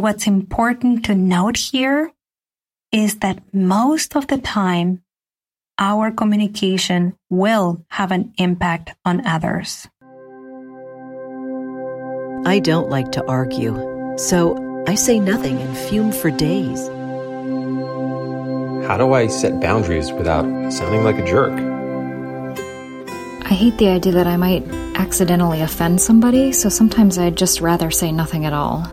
What's important to note here is that most of the time, our communication will have an impact on others. I don't like to argue, so I say nothing and fume for days. How do I set boundaries without sounding like a jerk? I hate the idea that I might accidentally offend somebody, so sometimes I'd just rather say nothing at all.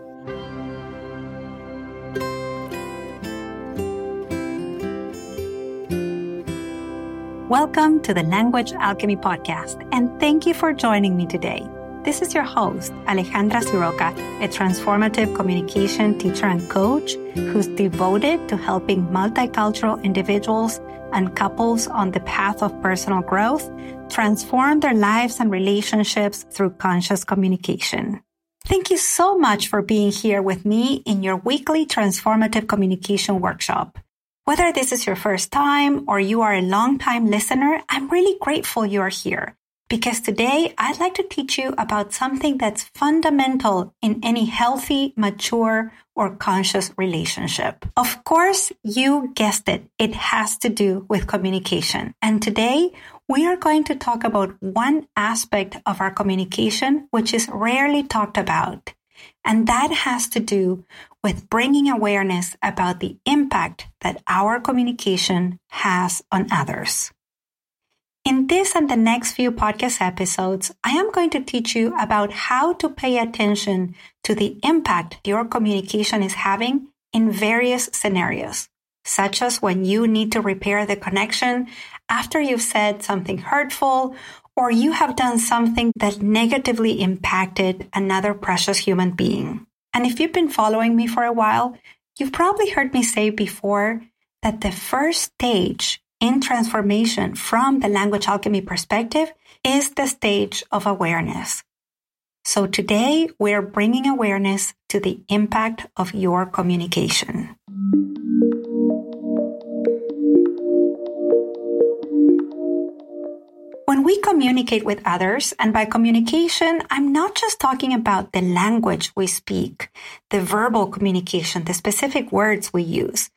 Welcome to the Language Alchemy Podcast, and thank you for joining me today. This is your host, Alejandra Siroka, a transformative communication teacher and coach who's devoted to helping multicultural individuals and couples on the path of personal growth transform their lives and relationships through conscious communication. Thank you so much for being here with me in your weekly transformative communication workshop. Whether this is your first time or you are a long-time listener, I'm really grateful you are here because today I'd like to teach you about something that's fundamental in any healthy, mature, or conscious relationship. Of course, you guessed it. It has to do with communication. And today we are going to talk about one aspect of our communication which is rarely talked about. And that has to do with bringing awareness about the impact that our communication has on others. In this and the next few podcast episodes, I am going to teach you about how to pay attention to the impact your communication is having in various scenarios, such as when you need to repair the connection after you've said something hurtful or you have done something that negatively impacted another precious human being. And if you've been following me for a while, you've probably heard me say before that the first stage in transformation from the language alchemy perspective is the stage of awareness. So today we're bringing awareness to the impact of your communication. When we communicate with others, and by communication, I'm not just talking about the language we speak, the verbal communication, the specific words we use.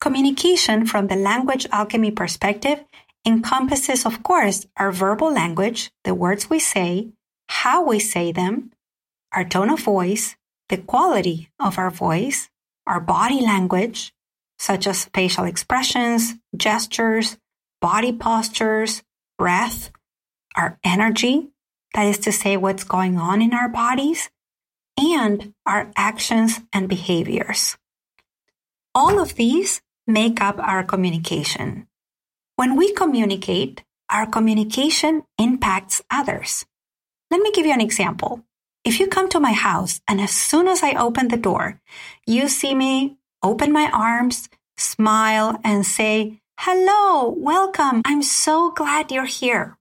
Communication from the language alchemy perspective encompasses, of course, our verbal language, the words we say, how we say them, our tone of voice, the quality of our voice, our body language, such as facial expressions, gestures, body postures, breath, our energy, that is to say, what's going on in our bodies, and our actions and behaviors. All of these make up our communication. When we communicate, our communication impacts others. Let me give you an example. If you come to my house and as soon as I open the door, you see me open my arms, smile, and say, Hello, welcome. I'm so glad you're here.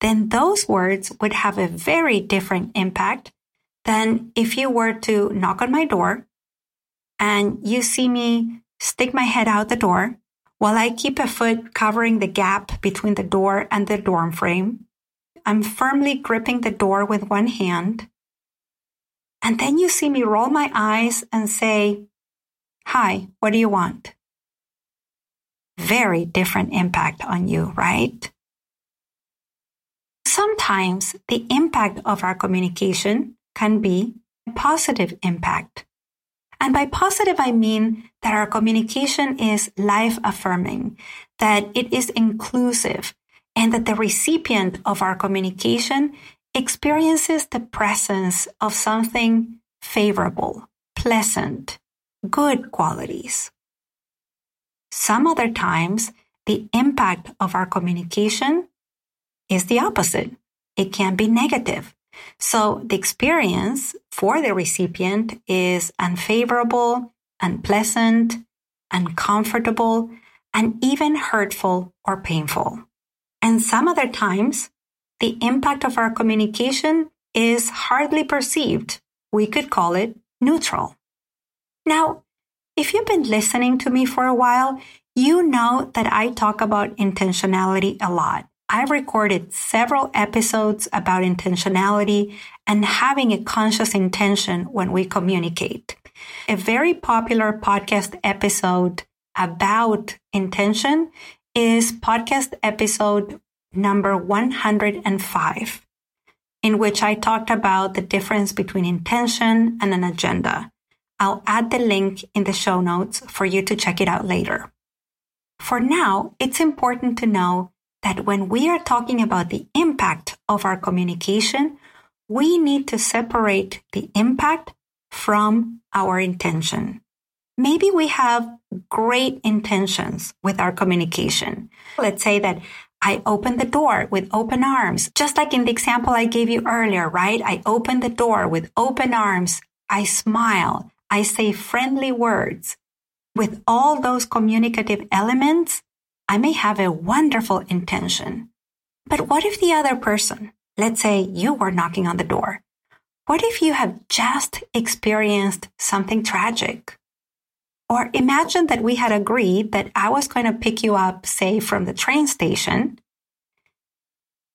Then those words would have a very different impact than if you were to knock on my door and you see me stick my head out the door while I keep a foot covering the gap between the door and the dorm frame. I'm firmly gripping the door with one hand. And then you see me roll my eyes and say, Hi, what do you want? Very different impact on you, right? Sometimes the impact of our communication can be a positive impact. And by positive, I mean that our communication is life affirming, that it is inclusive, and that the recipient of our communication experiences the presence of something favorable, pleasant, good qualities. Some other times, the impact of our communication is the opposite. It can be negative. So the experience for the recipient is unfavorable, unpleasant, uncomfortable, and even hurtful or painful. And some other times, the impact of our communication is hardly perceived. We could call it neutral. Now, if you've been listening to me for a while, you know that I talk about intentionality a lot. I've recorded several episodes about intentionality and having a conscious intention when we communicate. A very popular podcast episode about intention is podcast episode number 105, in which I talked about the difference between intention and an agenda. I'll add the link in the show notes for you to check it out later. For now, it's important to know that when we are talking about the impact of our communication, we need to separate the impact from our intention. Maybe we have great intentions with our communication. Let's say that I open the door with open arms, just like in the example I gave you earlier, right? I open the door with open arms. I smile. I say friendly words. With all those communicative elements, I may have a wonderful intention. But what if the other person, let's say you were knocking on the door, what if you have just experienced something tragic? Or imagine that we had agreed that I was going to pick you up, say, from the train station.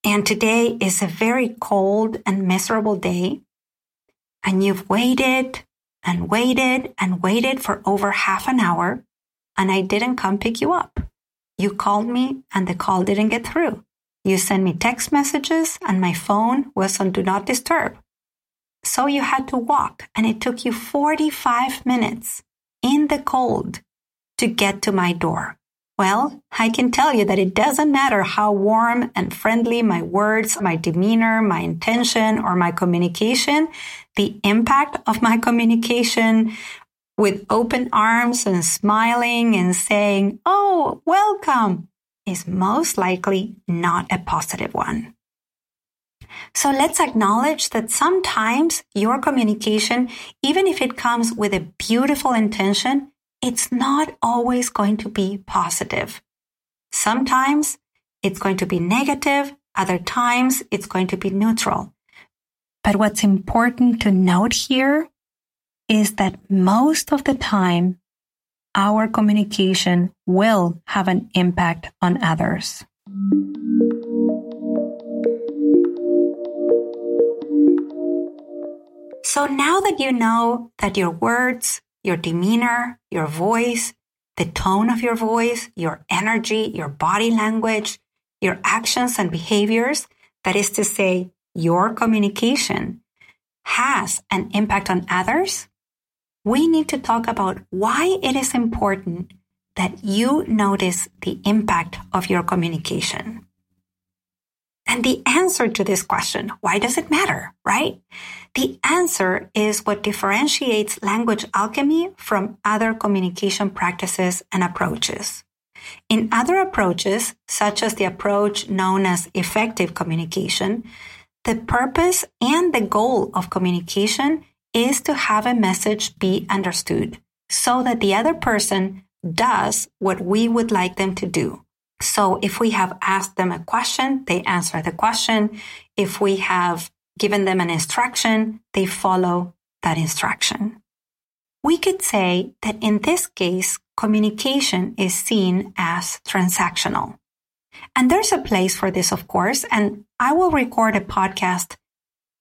And today is a very cold and miserable day. And you've waited and waited and waited for over half an hour, and I didn't come pick you up. You called me, and the call didn't get through. You sent me text messages, and my phone was on Do Not Disturb. So you had to walk, and it took you 45 minutes in the cold to get to my door. Well, I can tell you that it doesn't matter how warm and friendly my words, my demeanor, my intention, or my communication, the impact of my communication with open arms and smiling and saying, Oh, welcome, is most likely not a positive one. So let's acknowledge that sometimes your communication, even if it comes with a beautiful intention, it's not always going to be positive. Sometimes it's going to be negative. Other times it's going to be neutral. But what's important to note here is that most of the time, our communication will have an impact on others. So now that you know that your words, your demeanor, your voice, the tone of your voice, your energy, your body language, your actions and behaviors, that is to say, your communication has an impact on others, we need to talk about why it is important that you notice the impact of your communication. And the answer to this question, why does it matter, right? The answer is what differentiates language alchemy from other communication practices and approaches. In other approaches, such as the approach known as effective communication, the purpose and the goal of communication is to have a message be understood so that the other person does what we would like them to do. So if we have asked them a question, they answer the question. If we have given them an instruction, they follow that instruction. We could say that in this case, communication is seen as transactional. And there's a place for this, of course, and I will record a podcast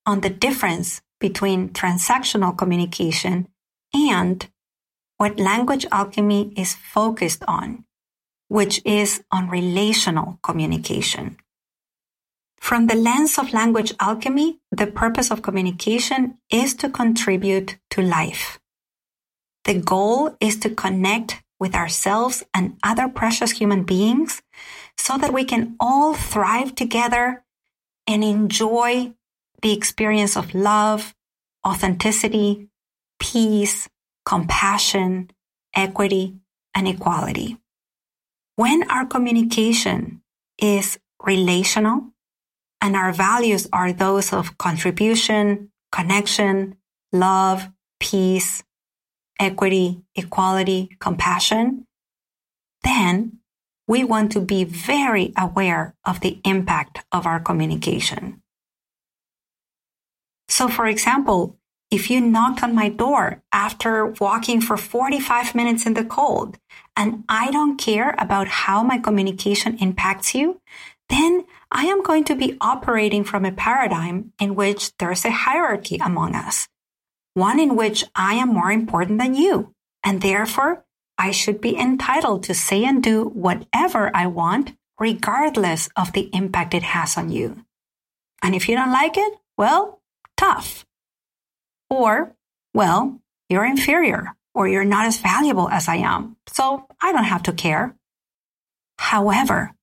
on the difference between transactional communication and what language alchemy is focused on, which is on relational communication. From the lens of language alchemy, the purpose of communication is to contribute to life. The goal is to connect with ourselves and other precious human beings so that we can all thrive together and enjoy the experience of love, authenticity, peace, compassion, equity, and equality. When our communication is relational and our values are those of contribution, connection, love, peace, equity, equality, compassion, then we want to be very aware of the impact of our communication. So, for example, if you knocked on my door after walking for 45 minutes in the cold and I don't care about how my communication impacts you, then I am going to be operating from a paradigm in which there's a hierarchy among us. one in which I am more important than you, and therefore I should be entitled to say and do whatever I want, regardless of the impact it has on you. And if you don't like it, well, tough. Or, well, you're inferior or you're not as valuable as I am, so I don't have to care. However,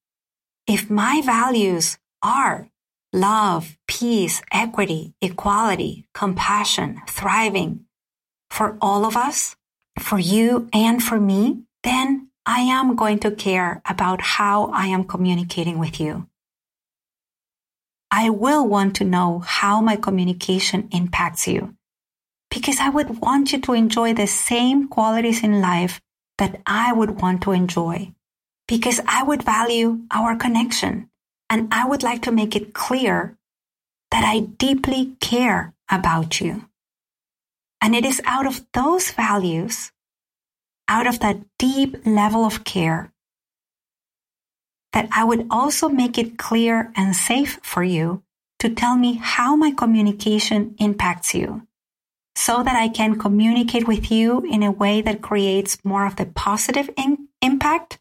if my values are love, peace, equity, equality, compassion, thriving for all of us, for you and for me, then I am going to care about how I am communicating with you. I will want to know how my communication impacts you because I would want you to enjoy the same qualities in life that I would want to enjoy because I would value our connection and I would like to make it clear that I deeply care about you. And it is out of those values, out of that deep level of care, that I would also make it clear and safe for you to tell me how my communication impacts you so that I can communicate with you in a way that creates more of the positive in- impact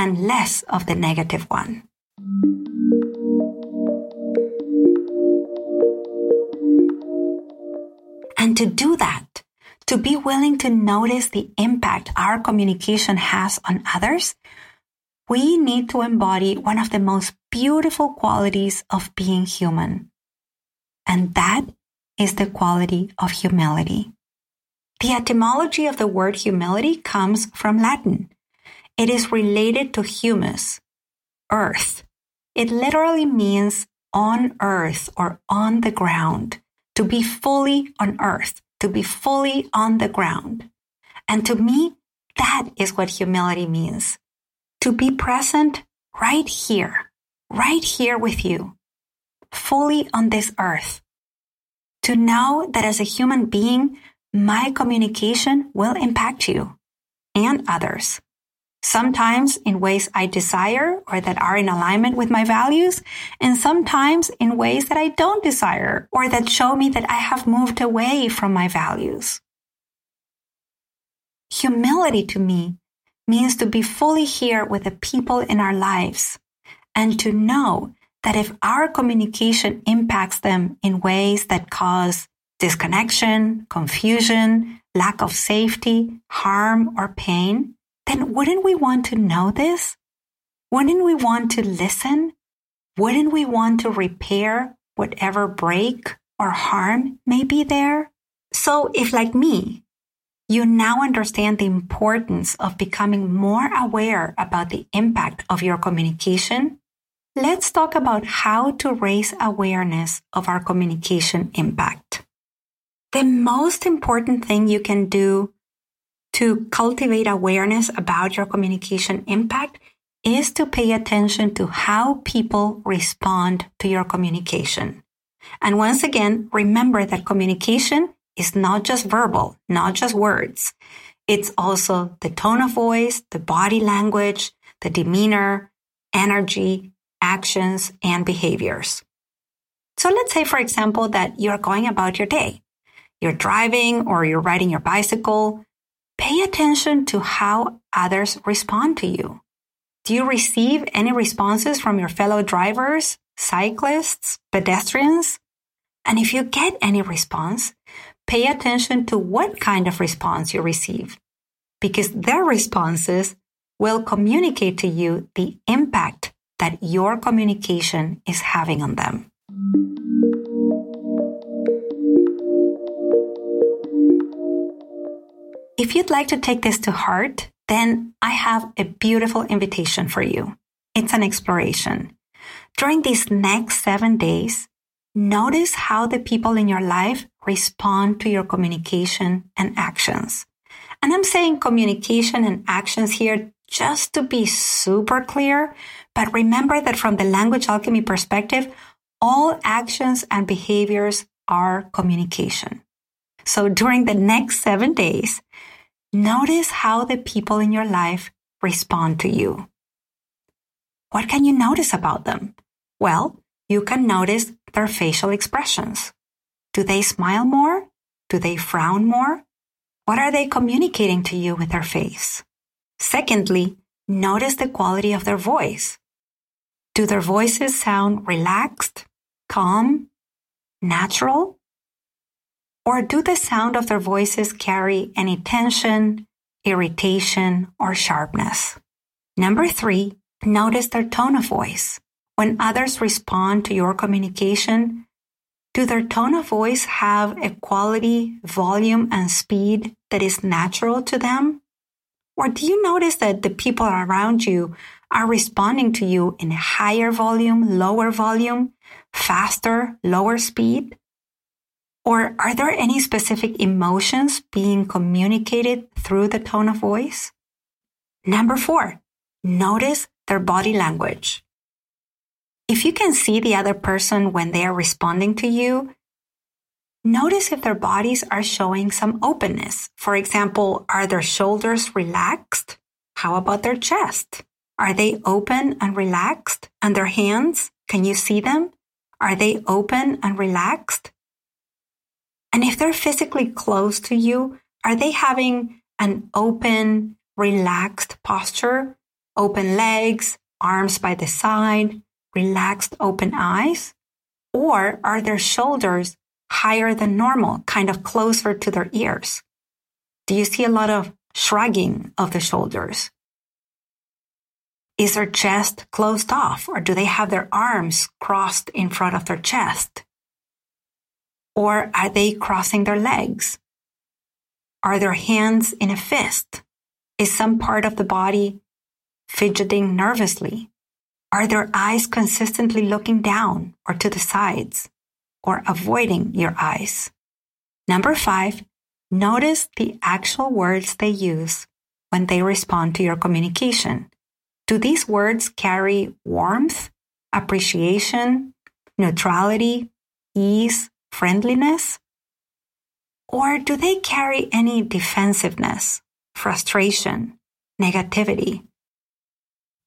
and less of the negative one. And to do that, to be willing to notice the impact our communication has on others, we need to embody one of the most beautiful qualities of being human. And that is the quality of humility. The etymology of the word humility comes from Latin. It is related to humus, earth. It literally means on earth or on the ground, to be fully on earth, to be fully on the ground. And to me, that is what humility means. To be present right here, right here with you, fully on this earth. To know that as a human being, my communication will impact you and others sometimes in ways I desire or that are in alignment with my values, and sometimes in ways that I don't desire or that show me that I have moved away from my values. Humility to me means to be fully here with the people in our lives and to know that if our communication impacts them in ways that cause disconnection, confusion, lack of safety, harm, or pain, then wouldn't we want to know this? Wouldn't we want to listen? Wouldn't we want to repair whatever break or harm may be there? So if like me, you now understand the importance of becoming more aware about the impact of your communication, let's talk about how to raise awareness of our communication impact. The most important thing you can do to cultivate awareness about your communication impact is to pay attention to how people respond to your communication. And once again, remember that communication is not just verbal, not just words. It's also the tone of voice, the body language, the demeanor, energy, actions, and behaviors. So let's say, for example, that you're going about your day. You're driving or you're riding your bicycle Pay attention to how others respond to you. Do you receive any responses from your fellow drivers, cyclists, pedestrians? And if you get any response, pay attention to what kind of response you receive, because their responses will communicate to you the impact that your communication is having on them. If you'd like to take this to heart, then I have a beautiful invitation for you. It's an exploration. During these next seven days, notice how the people in your life respond to your communication and actions. And I'm saying communication and actions here just to be super clear, but remember that from the language alchemy perspective, all actions and behaviors are communication. So during the next seven days, Notice how the people in your life respond to you. What can you notice about them? Well, you can notice their facial expressions. Do they smile more? Do they frown more? What are they communicating to you with their face? Secondly, notice the quality of their voice. Do their voices sound relaxed, calm, natural? Or do the sound of their voices carry any tension, irritation, or sharpness? Number three, notice their tone of voice. When others respond to your communication, do their tone of voice have a quality, volume, and speed that is natural to them? Or do you notice that the people around you are responding to you in a higher volume, lower volume, faster, lower speed? Or are there any specific emotions being communicated through the tone of voice? Number four, notice their body language. If you can see the other person when they are responding to you, notice if their bodies are showing some openness. For example, are their shoulders relaxed? How about their chest? Are they open and relaxed? And their hands, can you see them? Are they open and relaxed? And if they're physically close to you, are they having an open, relaxed posture? Open legs, arms by the side, relaxed, open eyes? Or are their shoulders higher than normal, kind of closer to their ears? Do you see a lot of shrugging of the shoulders? Is their chest closed off, or do they have their arms crossed in front of their chest? Or are they crossing their legs? Are their hands in a fist? Is some part of the body fidgeting nervously? Are their eyes consistently looking down or to the sides or avoiding your eyes? Number five, notice the actual words they use when they respond to your communication. Do these words carry warmth, appreciation, neutrality, ease, friendliness? Or do they carry any defensiveness, frustration, negativity,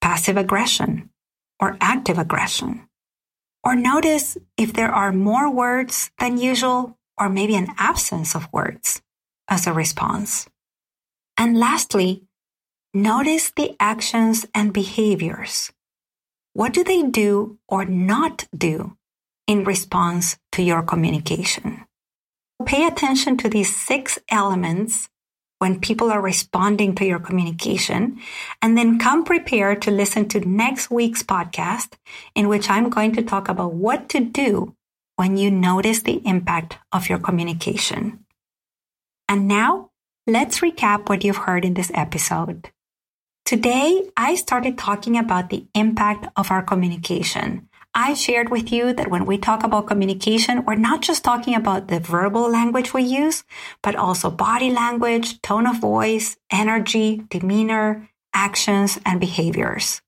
passive aggression, or active aggression? Or notice if there are more words than usual, or maybe an absence of words as a response. And lastly, notice the actions and behaviors. What do they do or not do in response to your communication. Pay attention to these six elements when people are responding to your communication, and then come prepared to listen to next week's podcast, in which I'm going to talk about what to do when you notice the impact of your communication. And now, let's recap what you've heard in this episode. Today, I started talking about the impact of our communication I shared with you that when we talk about communication, we're not just talking about the verbal language we use, but also body language, tone of voice, energy, demeanor, actions, and behaviors.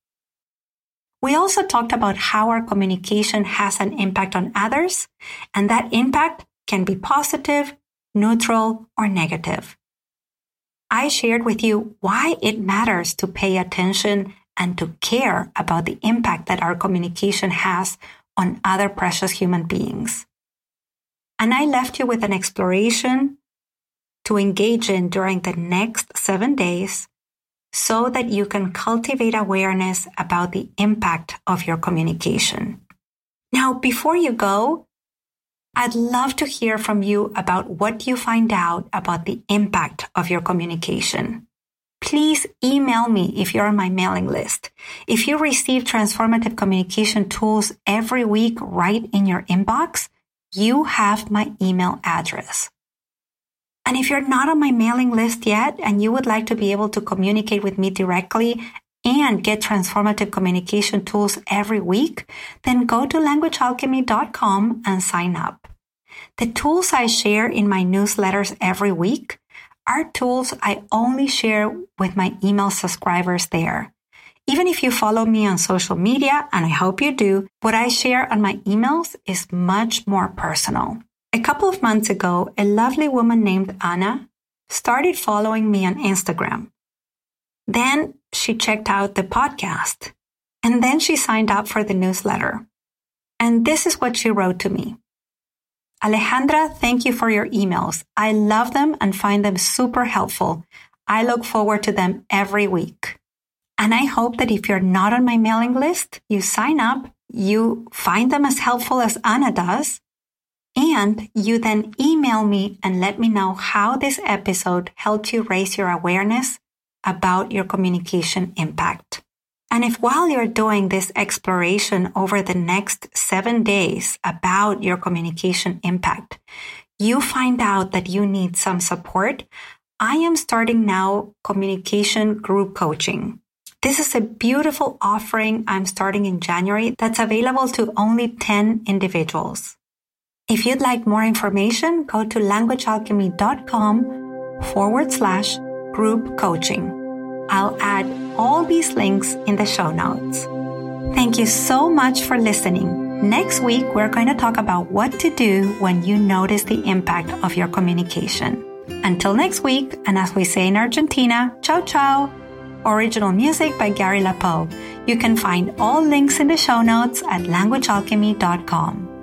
We also talked about how our communication has an impact on others, and that impact can be positive, neutral, or negative. I shared with you why it matters to pay attention and to care about the impact that our communication has on other precious human beings. And I left you with an exploration to engage in during the next seven days so that you can cultivate awareness about the impact of your communication. Now, before you go, I'd love to hear from you about what you find out about the impact of your communication please email me if you're on my mailing list. If you receive transformative communication tools every week right in your inbox, you have my email address. And if you're not on my mailing list yet and you would like to be able to communicate with me directly and get transformative communication tools every week, then go to languagealchemy.com and sign up. The tools I share in my newsletters every week are tools I only share with my email subscribers there. Even if you follow me on social media, and I hope you do, what I share on my emails is much more personal. A couple of months ago, a lovely woman named Anna started following me on Instagram. Then she checked out the podcast, and then she signed up for the newsletter. And this is what she wrote to me. Alejandra, thank you for your emails. I love them and find them super helpful. I look forward to them every week. And I hope that if you're not on my mailing list, you sign up, you find them as helpful as Anna does, and you then email me and let me know how this episode helped you raise your awareness about your communication impact. And if while you're doing this exploration over the next seven days about your communication impact, you find out that you need some support, I am starting now communication group coaching. This is a beautiful offering I'm starting in January that's available to only 10 individuals. If you'd like more information, go to languagealchemy.com forward slash group coaching. I'll add all these links in the show notes. Thank you so much for listening. Next week, we're going to talk about what to do when you notice the impact of your communication. Until next week, and as we say in Argentina, ciao ciao. Original music by Gary LaPoe. You can find all links in the show notes at languagealchemy.com.